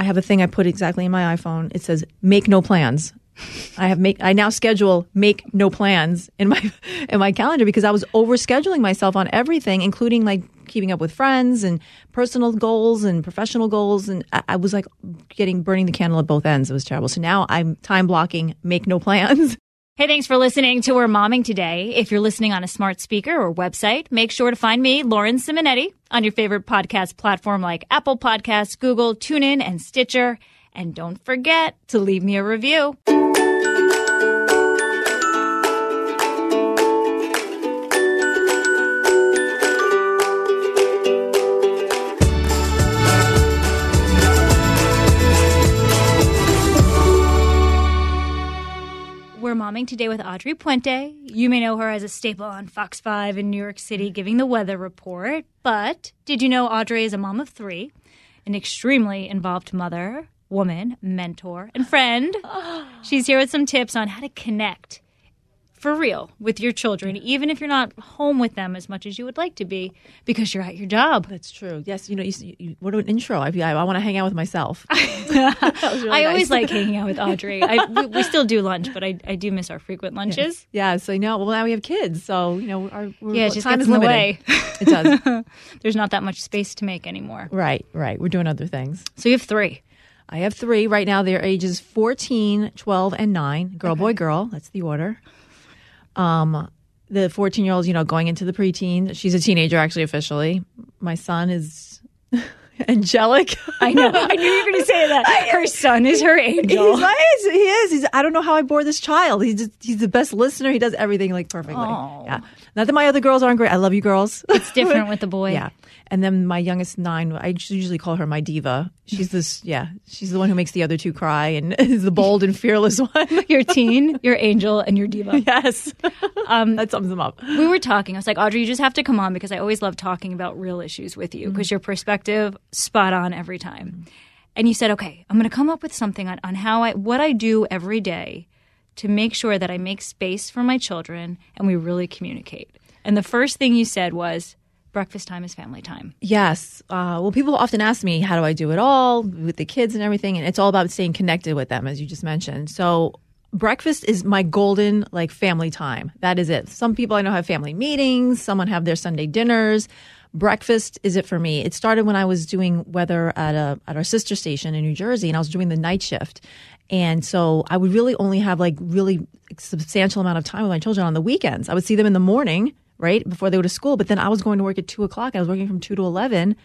I have a thing I put exactly in my iPhone. It says make no plans. I have make I now schedule make no plans in my in my calendar because I was over scheduling myself on everything, including like keeping up with friends and personal goals and professional goals. And I, I was like getting burning the candle at both ends. It was terrible. So now I'm time blocking, make no plans. Hey, thanks for listening to We're Momming today. If you're listening on a smart speaker or website, make sure to find me, Lauren Simonetti, on your favorite podcast platform like Apple Podcasts, Google, TuneIn, and Stitcher. And don't forget to leave me a review. We're momming today with Audrey Puente. You may know her as a staple on Fox 5 in New York City giving the weather report. But did you know Audrey is a mom of three, an extremely involved mother, woman, mentor, and friend? She's here with some tips on how to connect for real with your children, even if you're not home with them as much as you would like to be because you're at your job. That's true. Yes, you know, you, you, what an intro. I, I, I want to hang out with myself. really I always like hanging out with Audrey. I, we, we, still do lunch, but I, I do miss our frequent lunches. Yeah, so you know, well now we have kids, so you know, our yeah, it just time gets is in the limited. way. It does. There's not that much space to make anymore. right, right. We're doing other things. So you have three. I have three right now. They're ages 14, 12, and 9. Girl, boy, girl. That's the order. Um, the 14 year old, you know, going into the preteen. She's a teenager, actually, officially. My son is angelic. I know. I knew you were going to say that. Her son is her angel. He's nice. He is. He's, I don't know how I bore this child. He's just, he's the best listener. He does everything like perfectly. Aw. Yeah. Not that my other girls aren't great. I love you girls. It's different with the boy. Yeah. And then my youngest nine, I usually call her my diva. She's this, yeah, she's the one who makes the other two cry and is the bold and fearless one. Your teen, your angel, and your diva. yes. Um, that sums them up. We were talking. I was like, Audrey, you just have to come on because I always love talking about real issues with you because your perspective spot on every time. And you said, okay, I'm going to come up with something on, on how I, what I do every day to make sure that I make space for my children and we really communicate. And the first thing you said was, breakfast time is family time. Yes. Uh, well, people often ask me, how do I do it all with the kids and everything? And it's all about staying connected with them, as you just mentioned. So, breakfast is my golden like family time. That is it. Some people I know have family meetings, someone have their Sunday dinners. Breakfast is it for me. It started when I was doing weather at a at our sister station in New Jersey, and I was doing the night shift. And so I would really only have like really substantial amount of time with my children on the weekends. I would see them in the morning, right before they go to school, but then I was going to work at two o'clock. I was working from two to eleven.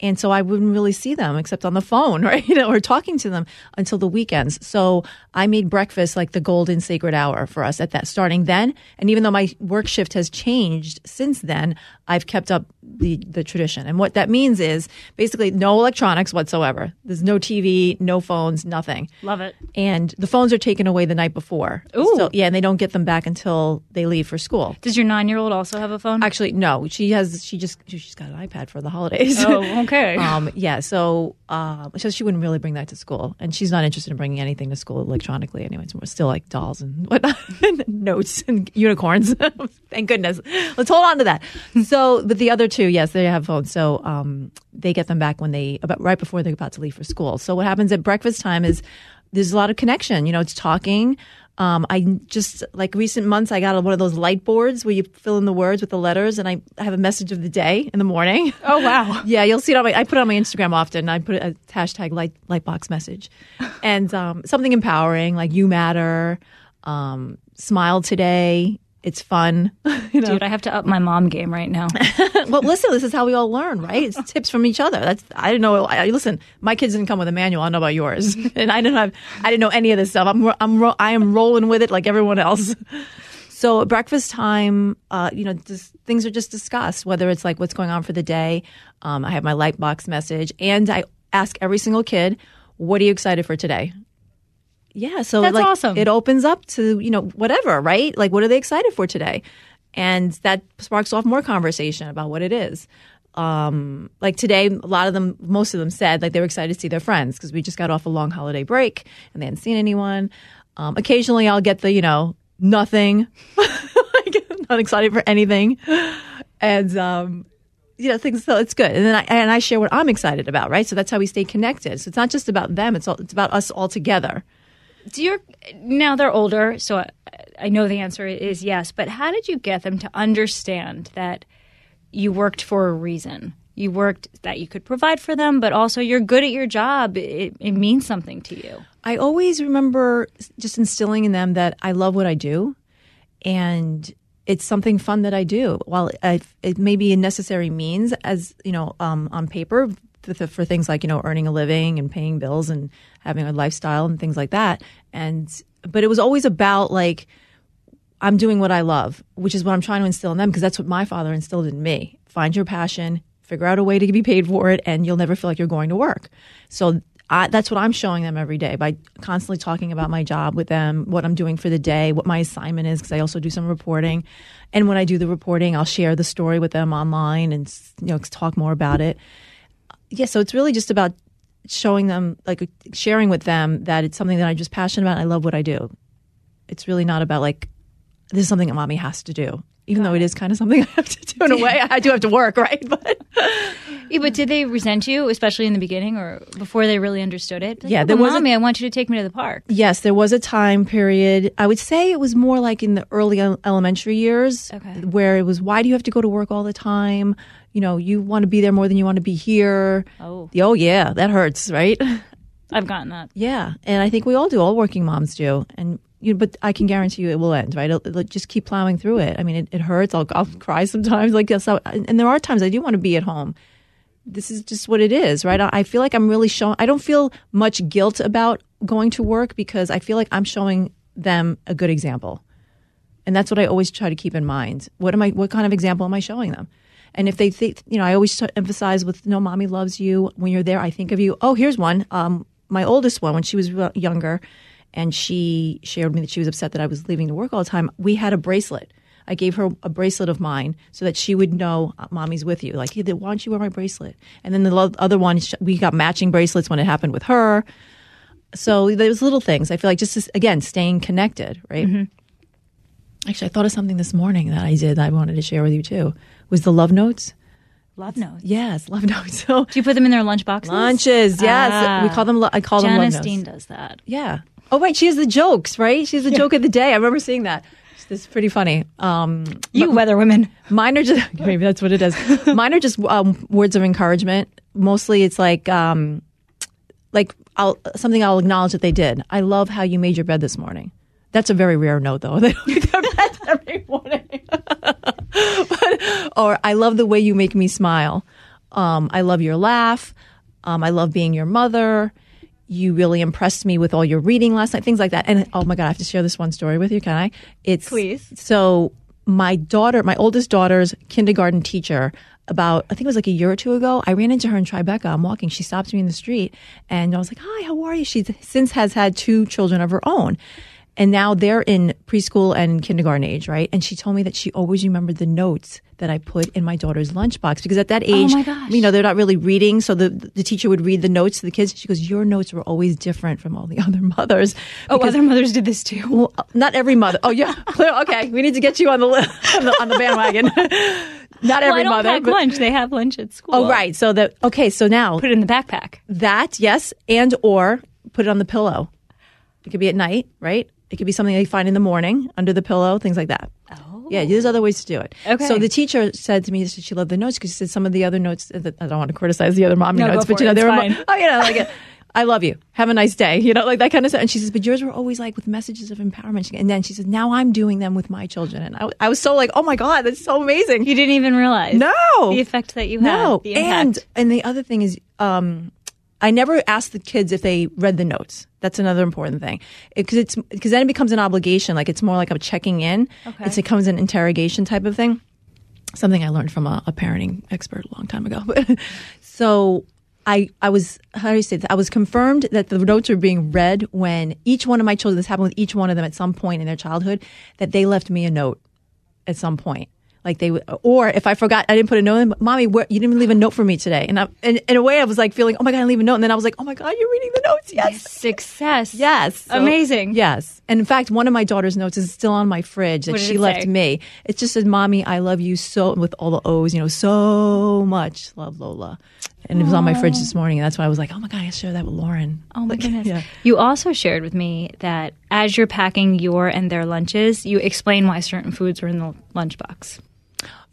And so I wouldn't really see them except on the phone, right? Or talking to them until the weekends. So I made breakfast like the golden sacred hour for us at that starting then. And even though my work shift has changed since then, I've kept up the, the tradition. And what that means is basically no electronics whatsoever. There's no TV, no phones, nothing. Love it. And the phones are taken away the night before. Ooh. So, yeah, and they don't get them back until they leave for school. Does your nine year old also have a phone? Actually, no. She has. She just. She's got an iPad for the holidays. Oh, okay. um. Yeah. So. Uh, so she wouldn't really bring that to school, and she's not interested in bringing anything to school electronically. Anyway, we're still like dolls and whatnot, and notes and unicorns. Thank goodness. Let's hold on to that. So, but the other two, yes, they have phones. So, um, they get them back when they about right before they're about to leave for school. So, what happens at breakfast time is there's a lot of connection. You know, it's talking. Um, I just like recent months, I got one of those light boards where you fill in the words with the letters, and I have a message of the day in the morning. Oh, wow. yeah, you'll see it on my. I put it on my Instagram often. I put a hashtag light lightbox message, and um, something empowering like "You matter," um, "Smile today." It's fun. you know? Dude, I have to up my mom game right now. well, listen, this is how we all learn, right? It's tips from each other. That's I didn't know. I, listen, my kids didn't come with a manual. I don't know about yours, and I didn't have. I didn't know any of this stuff. I'm I'm ro- I am rolling with it like everyone else. So at breakfast time, uh, you know, just, things are just discussed. Whether it's like what's going on for the day. Um, I have my light box message, and I ask every single kid, what are you excited for today? Yeah, so That's like awesome. it opens up to, you know, whatever, right? Like what are they excited for today? And that sparks off more conversation about what it is. Um, like today, a lot of them, most of them said like they were excited to see their friends because we just got off a long holiday break and they hadn't seen anyone. Um, occasionally I'll get the, you know, nothing. like, not excited for anything. And, um, you know, things, so it's good. And then I, and I share what I'm excited about, right? So that's how we stay connected. So it's not just about them. It's all, it's about us all together. Do your now they're older, so I, I know the answer is yes. But how did you get them to understand that you worked for a reason? You worked that you could provide for them, but also you're good at your job. It, it means something to you. I always remember just instilling in them that I love what I do and it's something fun that I do. While I, it may be a necessary means as, you know, um, on paper for, for things like, you know, earning a living and paying bills and having a lifestyle and things like that. And, but it was always about like, I'm doing what I love, which is what I'm trying to instill in them because that's what my father instilled in me. Find your passion, figure out a way to be paid for it, and you'll never feel like you're going to work. So I, that's what I'm showing them every day by constantly talking about my job with them, what I'm doing for the day, what my assignment is, because I also do some reporting. And when I do the reporting, I'll share the story with them online and you know talk more about it. Yeah, so it's really just about showing them, like sharing with them that it's something that I'm just passionate about. And I love what I do. It's really not about like this is something that mommy has to do. Even though it is kind of something I have to do in a way, I do have to work, right? But Yeah, but did they resent you, especially in the beginning or before they really understood it? Like, Yeah, "Oh, there was mommy, I want you to take me to the park. Yes, there was a time period. I would say it was more like in the early elementary years, Okay. where it was, why do you have to go to work all the time? You know, you want to be there more than you want to be here. Oh. oh yeah, that hurts, right? I've gotten that. yeah, and I think we all do. All working moms do, and you. know, But I can guarantee you, it will end, right? It'll, it'll just keep plowing through it. I mean, it, it hurts. I'll, I'll cry sometimes, like. And and there are times I do want to be at home. This is just what it is, right? I I feel like I'm really showing. I don't feel much guilt about going to work because I feel like I'm showing them a good example, and that's what I always try to keep in mind. What am I? What kind of example am I showing them? And if they think, you know, I always emphasize with "No, mommy loves you." When you're there, I think of you. Oh, here's one. Um, my oldest one, when she was younger, and she shared with me that she was upset that I was leaving to work all the time. We had a bracelet. I gave her a bracelet of mine so that she would know uh, mommy's with you. Like, hey, why don't you wear my bracelet? And then the other one, we got matching bracelets when it happened with her. So there's little things. I feel like just, again, staying connected, right? Actually, I thought of something this morning that I did that I wanted to share with you too. Was the love notes? Love notes. Yes, love notes. So Do you put them in their lunch boxes? lunches, yes, Ah. we call them. I call them love Janice notes. Dean does that. Yeah. Oh, right. She has the jokes, right? She has the joke of the day. I remember seeing that. This is pretty funny. Um, You weather women. mine are just maybe that's what it is. Mine are just um, words of encouragement. Mostly, it's like um, like I'll something I'll acknowledge that they did. I love how you made your bed this morning. That's a very rare note, though. They don't make their beds every morning. but, or I love the way you make me smile. Um, I love your laugh. Um, I love being your mother. You really impressed me with all your reading last night, things like that. And oh my God, I have to share this one story with you. Can I? It's Please. So my daughter, my oldest daughter's kindergarten teacher, about I think it was like a year or two ago, I ran into her in Tribeca. I'm walking. She stops me in the street, and I was like, "Hi, how are you?" She since has had two children of her own. And now they're in preschool and kindergarten age, right? And she told me that she always remembered the notes that I put in my daughter's lunchbox because at that age, Oh my gosh. you know, they're not really reading. So the the teacher would read the notes to the kids. She goes, "Your notes were always different from all the other mothers." Oh, other mothers did this too. well, not every mother. Oh yeah. Okay, we need to get you on the on the, on the bandwagon. not Well, every I don't mother. pack but- lunch. They have lunch at school. oh right. So that okay. So now Put it in the backpack. that yes, and or put it on the pillow. It could be at night, right? It could be something they find in the morning under the pillow, things like that. Oh. Yeah, there's other ways to do it. Okay. So the teacher said to me that she loved the notes because she said some of the other notes. That, I don't want to criticize the other mom No, notes, but you know it. they were. mo- Oh, you know, like I love you. Have a nice day. You know, like that kind of stuff. And she says, but yours were always like with messages of empowerment. And then she says, now I'm doing them with my children. And I, I was so like, oh my god, that's so amazing. You didn't even realize. No. The effect that you had. No, and and the other thing is, um, I never asked the kids if they read the notes. That's another important thing because it's because then it becomes an obligation. Like it's more like I'm checking in. Okay. It's, it becomes an interrogation type of thing. Something I learned from a, a parenting expert a long time ago. so I, I was how do you say this? I was confirmed that the notes were being read when each one of my children this happened with each one of them at some point in their childhood that they left me a note at some point like they would or if I forgot I didn't put a note in mommy where, you didn't leave a note for me today and, I, and in a way I was like feeling oh my god I leave a note and then I was like oh my god you're reading the notes yes Success. Yes. So- Amazing. Yes. And in fact, one of my daughter's notes is still on my fridge that she left say? me. It just said, Mommy, I love you so, with all the O's, you know, so much. Love Lola. And it was on my fridge this morning. And that's why I was like, oh my God, I share that with Lauren. Oh my Like, goodness. Yeah. You also shared with me that as you're packing your and their lunches, you explain why certain foods are in the lunchbox.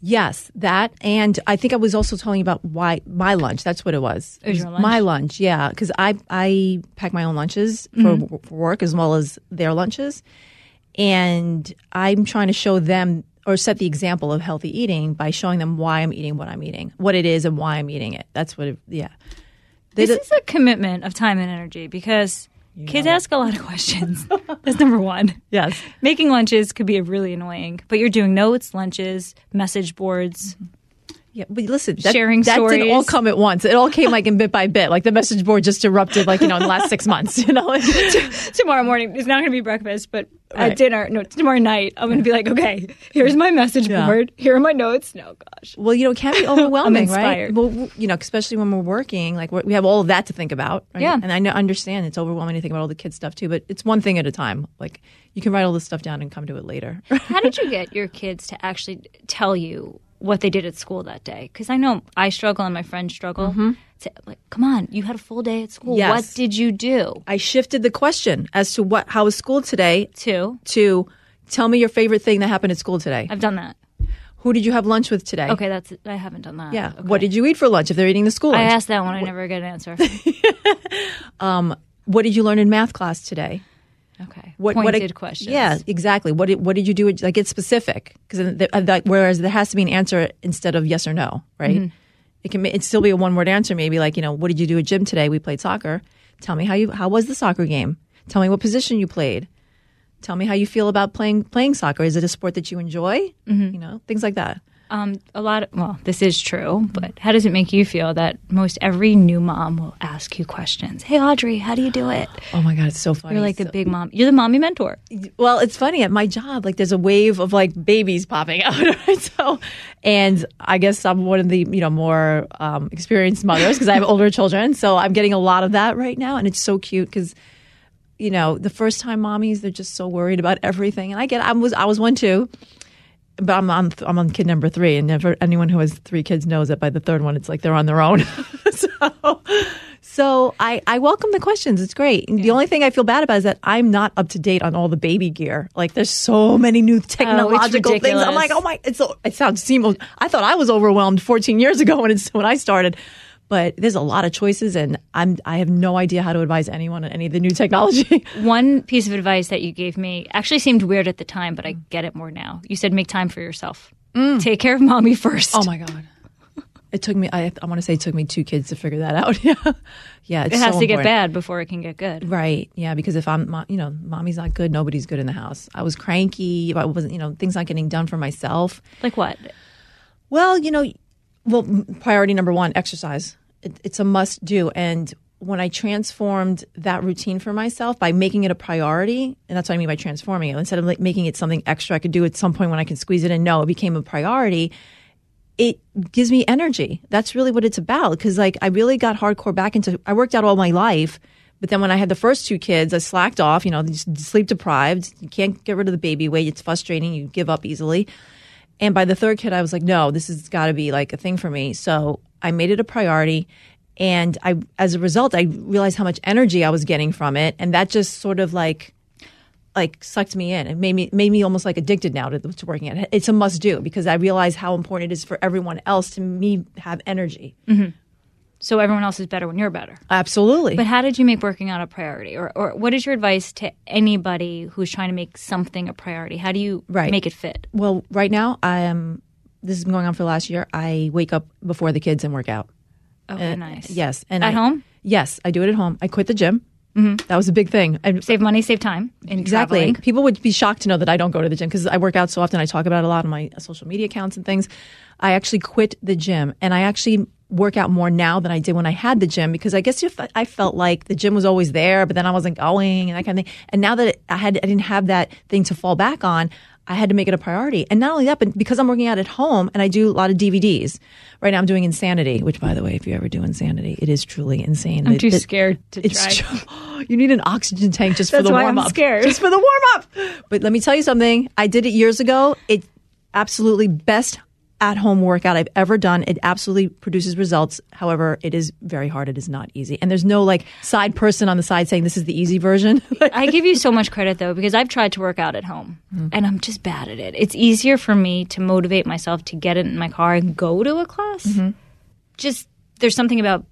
Yes, that. And I think I was also telling you about why my lunch. That's what it was. It was your lunch? My lunch, yeah. Because I, I pack my own lunches for, Mm-hmm. for work as well as their lunches. And I'm trying to show them or set the example of healthy eating by showing them why I'm eating what I'm eating, what it is and why I'm eating it. That's what, it, yeah. They This do- is a commitment of time and energy because kids ask a lot of questions. That's number one. yes. Making lunches could be really annoying, but you're doing notes, lunches, message boards. Yeah, but listen, that, Sharing that didn't all stories. come at once. It all came like in bit by bit. Like the message board just erupted, like you know, in the last six months. You know, Tomorrow morning is not going to be breakfast, but Right. at dinner, no, tomorrow night, I'm going to be like, okay, here's my message Yeah. board. Here are my notes. No, gosh. Well, you know, it can be overwhelming, right? Well, you know, especially when we're working, like we're, we have all of that to think about. Right? Yeah. And I know, understand it's overwhelming to think about all the kids stuff too, but it's one thing at a time. Like you can write all this stuff down and come to it later. How did you get your kids to actually tell you what they did at school that day? Because I know I struggle and my friends struggle. Mm-hmm. To, like, come on, you had a full day at school. Yes. What did you do? I shifted the question as to what how was school today Two. to tell me your favorite thing that happened at school today. I've done that. Who did you have lunch with today? Okay, that's I haven't done that. Yeah. Okay. What did you eat for lunch if they're eating the school I asked that one. I never get an answer. Um, what did you learn in math class today? Okay. What, Pointed what, questions. Yeah, exactly. What did, what did you do? Like, get specific. Because whereas there has to be an answer instead of yes or no, right? Mm-hmm. It can it still be a one word answer. Maybe like you know, what did you do at gym today? We played soccer. Tell me how you how was the soccer game? Tell me what position you played. Tell me how you feel about playing playing soccer. Is it a sport that you enjoy? Mm-hmm. You know, things like that. Um, a lot. Of, well, this is true, but how does it make you feel that most every new mom will ask you questions? Hey, Audrey, how do you do it? Oh my god, it's so funny. You're like So- the big mom. You're the mommy mentor. Well, it's funny at my job. Like, there's a wave of like babies popping out. Right? So, and I guess I'm one of the you know more um, experienced mothers because I have older children. So I'm getting a lot of that right now, and it's so cute because you know the first time mommies they're just so worried about everything, and I get I was I was one too. But I'm on I'm on kid number three, and never anyone who has three kids knows that by the third one, it's like they're on their own. so, so I, I welcome the questions. It's great. The only thing I feel bad about is that I'm not up to date on all the baby gear. Like there's so many new oh, technological things. I'm like, oh my, it's so, it sounds seem. I thought I was overwhelmed 14 years ago when it's when I started. But there's a lot of choices, and I'm I have no idea how to advise anyone on any of the new technology. One piece of advice that you gave me actually seemed weird at the time, but I get it more now. You said make time for yourself. Take care of mommy first. Mm. oh my god. It took me. I, I want to say it took me two kids to figure that out. Yeah, yeah. It has so to get bad before it can get good. Right. Yeah. Because if I'm, you know, mommy's not good, nobody's good in the house. I was cranky. I wasn't, you know, things not getting done for myself. Like what? Well, you know, well, priority number one, exercise. It, it's a must do. And when I transformed that routine for myself by making it a priority, and that's what I mean by transforming it, instead of like making it something extra I could do at some point when I can squeeze it in, no, it became a priority. It gives me energy. That's really what it's about. Because like I really got hardcore back into. I worked out all my life, but then when I had the first two kids, I slacked off. You know, sleep deprived. You can't get rid of the baby weight. It's frustrating. You give up easily. And by the third kid, I was like, no, this has got to be like a thing for me. So I made it a priority. And I, as a result, I realized how much energy I was getting from it. And that just sort of like, like sucked me in. It made me, made me almost like addicted now to, to working at it. It's a must do because I realize how important it is for everyone else to me have energy. Mm-hmm. So everyone else is better when you're better. Absolutely. But how did you make working out a priority? Or, or what is your advice to anybody who's trying to make something a priority? How do you Right. make it fit? well, right now, I am, this has been going on for the last year. I wake up before the kids and work out. Okay, Uh, nice. Yes. And At I- home? Yes, I do it at home. I quit the gym. Mm-hmm. That was a big thing. I, Save money, save time exactly. traveling. People would be shocked to know that I don't go to the gym because I work out so often. I talk about it a lot on my social media accounts and things. I actually quit the gym and I actually work out more now than I did when I had the gym because I guess if I felt like the gym was always there, but then I wasn't going and that kind of thing. And now that I had, I didn't have that thing to fall back on. I had to make it a priority. And not only that, but because I'm working out at home and I do a lot of DVDs. Right now I'm doing Insanity, which by the way, if you ever do Insanity, it is truly insane. I'm It- too it- scared to it's try. tr- you need an oxygen tank just for the warm I'm up. scared. Just for the warm up. But let me tell you something. I did it years ago. It absolutely best at home workout I've ever done. It absolutely produces results. However, it is very hard. It is not easy. And there's no like side person on the side saying this is the easy version. I give you so much credit though because I've tried to work out at home mm-hmm. and I'm just bad at it. It's easier for me to motivate myself to get it in my car and go to a class. Mm-hmm. Just there's something about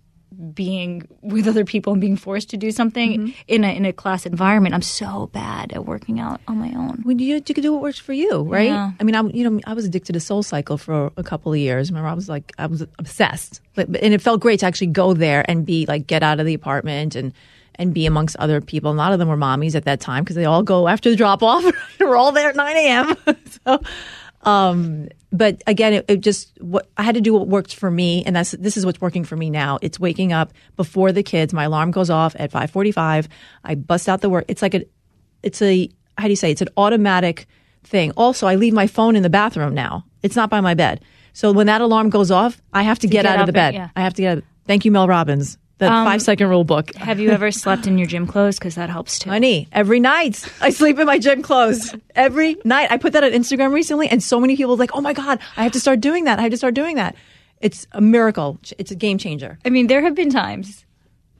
being with other people and being forced to do something mm-hmm. in a in a class environment. I'm so bad at working out on my own. when you, you can do what works for you, right? Yeah. I mean, I you know I was addicted to Soul Cycle for a couple of years. Remember, I was like I was obsessed, but, and it felt great to actually go there and be like get out of the apartment and and be amongst other people. A lot of them were mommies at that time because they all go after the drop off. we're all there at nine a.m. so. Um, but again, it, it just what I had to do what worked for me, and that's this is what's working for me now. It's waking up before the kids. My alarm goes off at five forty-five. I bust out the work. It's like a, it's a how do you say? It's an automatic thing. Also, I leave my phone in the bathroom now. It's not by my bed. So when that alarm goes off, I have to, get, get out of the bed. and- yeah. I have to get. Out. Thank you, Mel Robbins. The um, five second rule book. Have you ever slept in your gym clothes? Because that helps too. Honey, every night I sleep in my gym clothes. Every night. I put that on Instagram recently, and so many people were like, oh my God, I have to start doing that. I have to start doing that. It's a miracle. It's a game changer. I mean, there have been times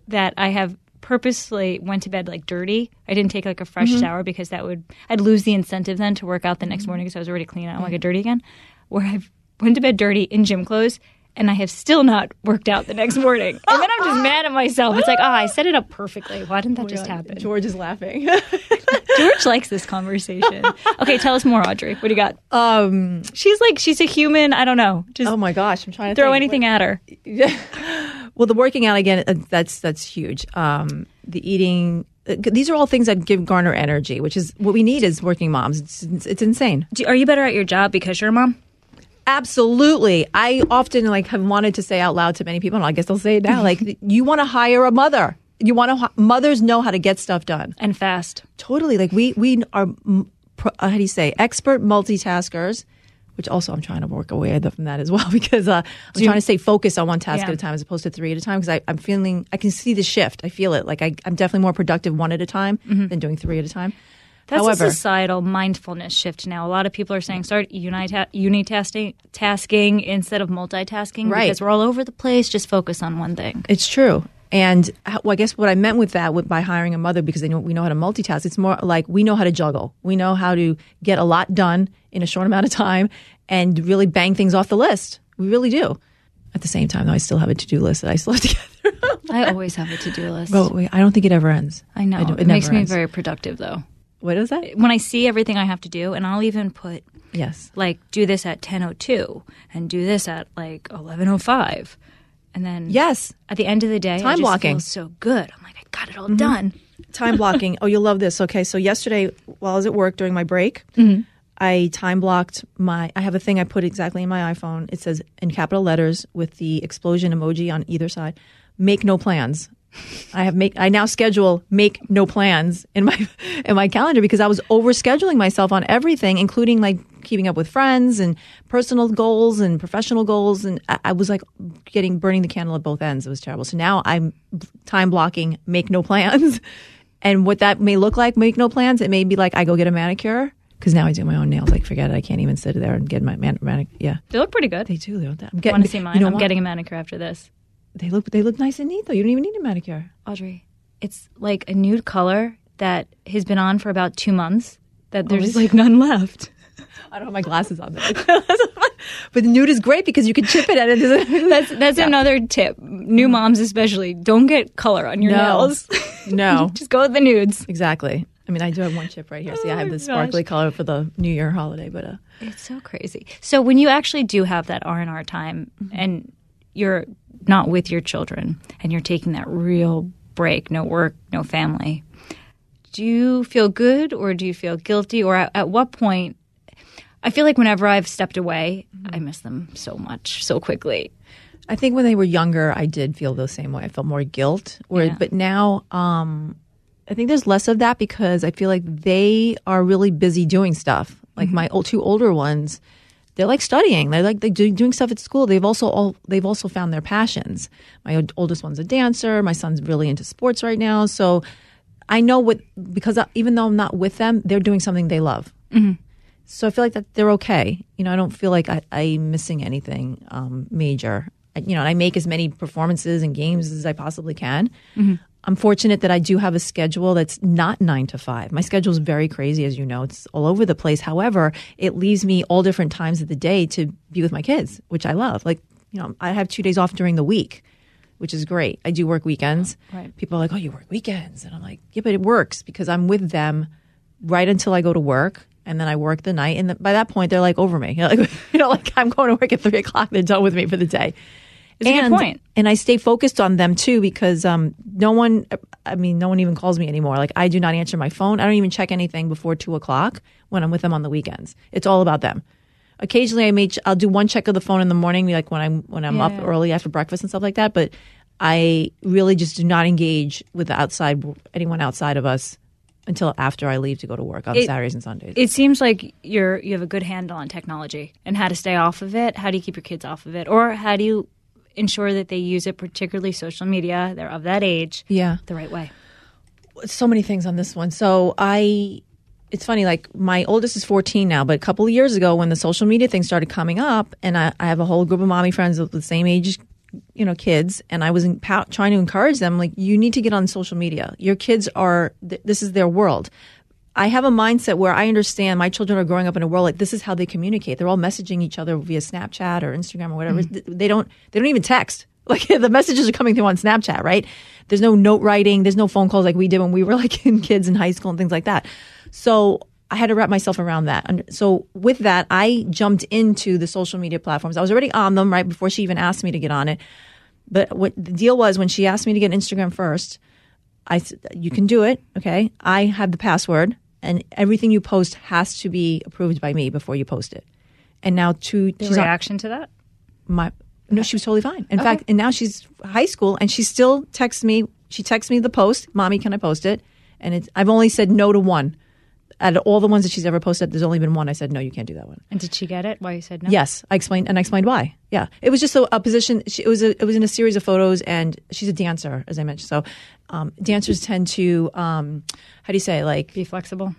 that I have purposely went to bed like dirty. I didn't take like a fresh mm-hmm. shower because that would I'd lose the incentive then to work out the next mm-hmm. morning because I was already clean. I don't want to mm-hmm. get dirty again. Where I've went to bed dirty in gym clothes and I have still not worked out the next morning. And then I'm just mad at myself. It's like, ah, I set it up perfectly. Why didn't that just happen? George is laughing. George likes this conversation. Okay, tell us more, Audrey. What do you got? um, She's like, she's a human. I don't know. Just oh my gosh, I'm trying to throw think. anything at her. Yeah. Well, the working out again, uh, that's that's huge. Um, the eating, uh, these are all things that give garner energy, which is what we need as working moms. It's, it's, it's insane. Do, are you better at your job because you're a mom? Absolutely. I often like have wanted to say out loud to many people, and I guess I'll say it now. Like, you want to hire a mother. You want to. Mothers know how to get stuff done. And fast. Totally. Like we we are. uh, How do you say expert multitaskers? Which also I'm trying to work away from that as well because uh, I'm trying to stay focused on one task Yeah. at a time as opposed to three at a time because I'm feeling I can see the shift. I feel it. Like I, I'm definitely more productive one at a time than doing three at a time. That's However, a societal mindfulness shift now. A lot of people are saying start unita- unitasking tasking instead of multitasking Right. because we're all over the place. Just focus on one thing. It's true. And uh, well, I guess what I meant with that, with, by hiring a mother, because they know, we know how to multitask, it's more like we know how to juggle. We know how to get a lot done in a short amount of time and really bang things off the list. We really do. At the same time, though, I still have a to do list that I still have to get through. I always have a to do list. but wait, I don't think it ever ends. I know don't- it, makes me ends. very productive though. What is that? When I see everything I have to do, and I'll even put Yes. like do this at ten oh two and do this at like eleven oh five, and then Yes. at the end of the day, I Time just blocking. so good. I'm like, I got it all mm-hmm. done. time blocking. Oh, you'll love this. Okay, so yesterday while I was at work during my break, mm-hmm. I time blocked my. I have a thing I put exactly in my iPhone. It says in capital letters with the explosion emoji on either side. Make no plans. I have make. I now schedule make no plans in my in my calendar because I was over scheduling myself on everything, including like keeping up with friends and personal goals and professional goals, and I, I was like getting burning the candle at both ends. It was terrible. So now I'm time blocking make no plans, and what that may look like make no plans. It may be like I go get a manicure because now I do my own nails. Like forget it, I can't even sit there and get my man- manicure. Yeah, They look pretty good. they do. Don't they? I'm getting. Want to see mine? You know I'm what? getting a manicure after this. They look. They look nice and neat though. You don't even need a manicure. Audrey, it's like a nude color that has been on for about two months. That there's it? like none left. I don't have my glasses on. There. but the nude is great because you can chip it at it. That's that's another tip. New moms especially don't get color on your No. nails. no, Just go with the nudes. exactly. I mean, I do have one chip right here. See, I have Oh this sparkly color for the New Year holiday, but uh, It's so crazy. So when you actually do have that R and R time, and you're not with your children, and you're taking that real break, no work, no family, do you feel good or do you feel guilty? Or at, at what point? I feel like whenever I've stepped away, I miss them so much so quickly. I think when they were younger, I did feel the same way. I felt more guilt. Where, Yeah. but now, um, I think there's less of that because I feel like they are really busy doing stuff. Like my old, two older ones, they're like studying. They're like they do, doing stuff at school. They've also all they've also found their passions. My oldest one's a dancer. My son's really into sports right now. So I know what because even though I'm not with them, they're doing something they love. So I feel like that they're okay. You know, I don't feel like I, I'm missing anything um, major. I, you know, and I make as many performances and games as I possibly can. I'm fortunate that I do have a schedule that's not nine to five. My schedule is very crazy, as you know. It's all over the place. However, it leaves me all different times of the day to be with my kids, which I love. Like, you know, I have two days off during the week, which is great. I do work weekends. Oh, right. People are like, oh, you work weekends. And I'm like, yeah, but it works because I'm with them right until I go to work. And then I work the night. And th- by that point, they're like over me. You know, like, you know, like I'm going to work at three o'clock. They're done with me for the day. It's a good and, point. And I stay focused on them too because um, no one, I mean, no one even calls me anymore. Like I do not answer my phone. I don't even check anything before two o'clock when I'm with them on the weekends. It's all about them. Occasionally, I may ch- I'll do one check of the phone in the morning, like when I'm when I'm Yeah, up early after breakfast and stuff like that. But I really just do not engage with the outside anyone outside of us until after I leave to go to work on It- Saturdays and Sundays. It seems like you're you have a good handle on technology and how to stay off of it. How do you keep your kids off of it, or how do you ensure that they use it, particularly social media? They're of that age, yeah. the right way. so many things on this one. So I, it's funny, like my oldest is 14 now, but a couple of years ago when the social media thing started coming up, and I, I have a whole group of mommy friends of the same age, you know, kids, and I was empow- trying to encourage them, like, you need to get on social media. Your kids are, th- this is their world. I have a mindset where I understand my children are growing up in a world like this is how they communicate. They're all messaging each other via Snapchat or Instagram or whatever. Mm-hmm. Th- They don't they don't even text. Like the messages are coming through on Snapchat, right? There's no note writing, there's no phone calls like we did when we were like in kids in high school and things like that. So I had to wrap myself around that. And so with that, I jumped into the social media platforms. I was already on them right before she even asked me to get on it. But what the deal was when she asked me to get Instagram first, I you can do it. Okay, I have the password, and everything you post has to be approved by me before you post it. And now to The she's on reaction to that? my no, she was totally fine. In fact, and now she's high school, and she still texts me. She texts me the post, "Mommy, can I post it?" And it's I've only said no to one. Out of all the ones that she's ever posted, there's only been one I said no, you can't do that one. And did she get it? Why you said no? Yes, I explained and I explained why. Yeah, it was just a, a position. She, it was a, it was in a series of photos, and she's a dancer, as I mentioned. So, um, dancers tend to um, how do you say like Be flexible.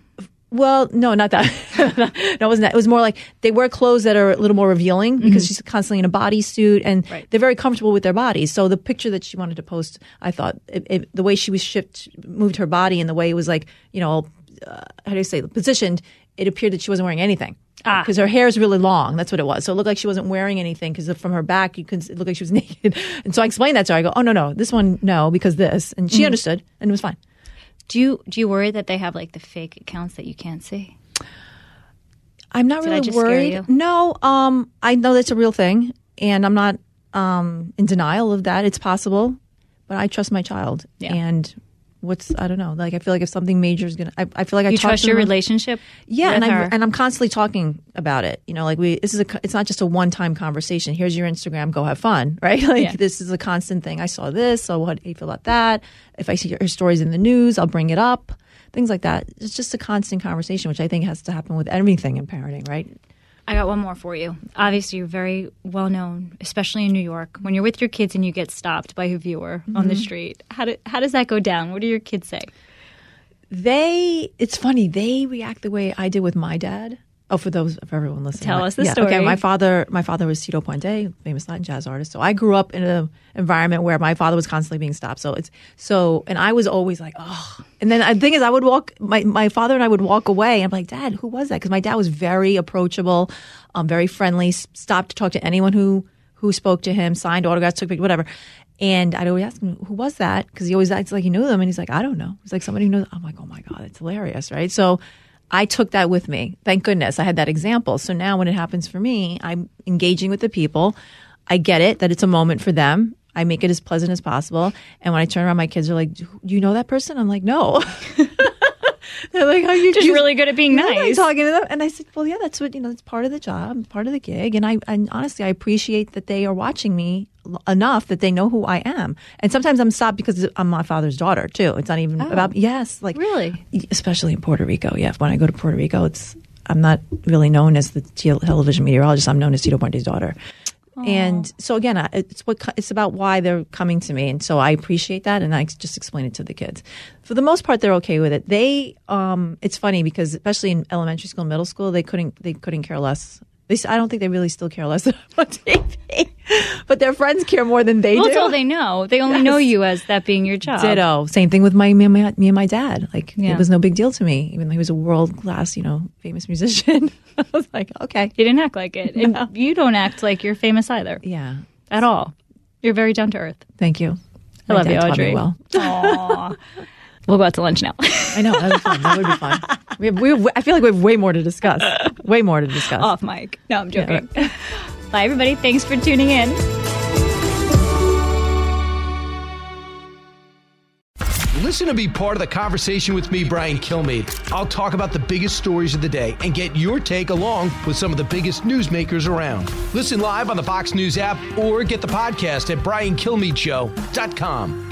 well, no, not that. no, it wasn't that. It was more like they wear clothes that are a little more revealing because she's constantly in a bodysuit and Right. they're very comfortable with their bodies. So the picture that she wanted to post, I thought it, it, the way she was shipped, moved her body and the way it was like, you know, uh, how do you say, positioned, it appeared that she wasn't wearing anything. Ah. Because her hair is really long. That's what it was. So it looked like she wasn't wearing anything because from her back, you could it looked like she was naked. And so I explained that to her. I go, oh, no, no, this one, no, because this. And she understood and it was fine. Do you do you worry that they have like the fake accounts that you can't see? I'm not Did really worried. No, um, I know that's a real thing, and I'm not um, in denial of that. It's possible, but I trust my child. Yeah. And what's I don't know. Like I feel like if something major is gonna, I, I feel like I You trust to your relationship? Yeah, and? I'm and I'm constantly talking about it. You know, like we this is a it's not just a one time conversation. Here's your Instagram, go have fun, right? Like Yeah. this is a constant thing. I saw this, so what do you feel about that? If I see your stories in the news, I'll bring it up. Things like that. It's just a constant conversation, which I think has to happen with everything in parenting, right? I got one more for you. Obviously, you're very well known, especially in New York. When you're with your kids and you get stopped by a viewer on Mm-hmm. the street, how do, how does that go down? What do your kids say? They, it's funny, they react the way I did with my dad. Oh, for those, for everyone listening. Tell My- us the yeah, story. Okay, my father, my father was Tito Puente, famous Latin jazz artist. So I grew up in an environment where my father was constantly being stopped. So it's, so, and I was always like, oh. And then the thing is, I would walk, my, my father and I would walk away. And I'm like, Dad, who was that? Because my dad was very approachable, um, very friendly, stopped to talk to anyone who, who spoke to him, signed autographs, took pictures, whatever. And I'd always ask him, who was that? Because he always acts like he knew them. And he's like, I don't know. He's like, somebody who knows. I'm like, oh my God, it's hilarious, right? So I took that with me. Thank goodness I had that example. So now when it happens for me, I'm engaging with the people. I get it that it's a moment for them. I make it as pleasant as possible. And when I turn around, my kids are like, do you know that person? I'm like, no. They're like, "Are you Just really good at being you nice. talking to them?" And I said, "Well, yeah, that's what you know. It's part of the job, part of the gig." And I, and honestly, I appreciate that they are watching me l- enough that they know who I am. And sometimes I'm stopped because I'm my father's daughter too. It's not even about oh. yes, like Really? especially in Puerto Rico. Yeah, when I go to Puerto Rico, it's I'm not really known as the television meteorologist. I'm known as Tito Puente's daughter. And so again, it's what it's about why they're coming to me, and so I appreciate that, and I just explain it to the kids. For the most part, they're okay with it. They, um, it's funny because especially in elementary school, and middle school, they couldn't they couldn't care less. They, I don't think they really still care less about TV, but their friends care more than they Well, do. that's all they know. They only know you as that being your job. Ditto. Same thing with my me and my, me and my dad. Like Yeah. it was no big deal to me, even though he was a world class, you know, famous musician. I was like, okay, You didn't act like it. And you don't act like you're famous either yeah. at all. You're very down to earth. Thank you. I My love you, Audrey. Well. We'll go out to lunch now. I know that would be fun. That would be fun. We have, we have, I feel like we have way more to discuss. Way more to discuss. Off mic. No, I'm joking. Bye, everybody. Thanks for tuning in. Listen to be part of the conversation with me, Brian Kilmeade. I'll talk about the biggest stories of the day and get your take along with some of the biggest newsmakers around. Listen live on the Fox News app or get the podcast at briankilmeadshow.com.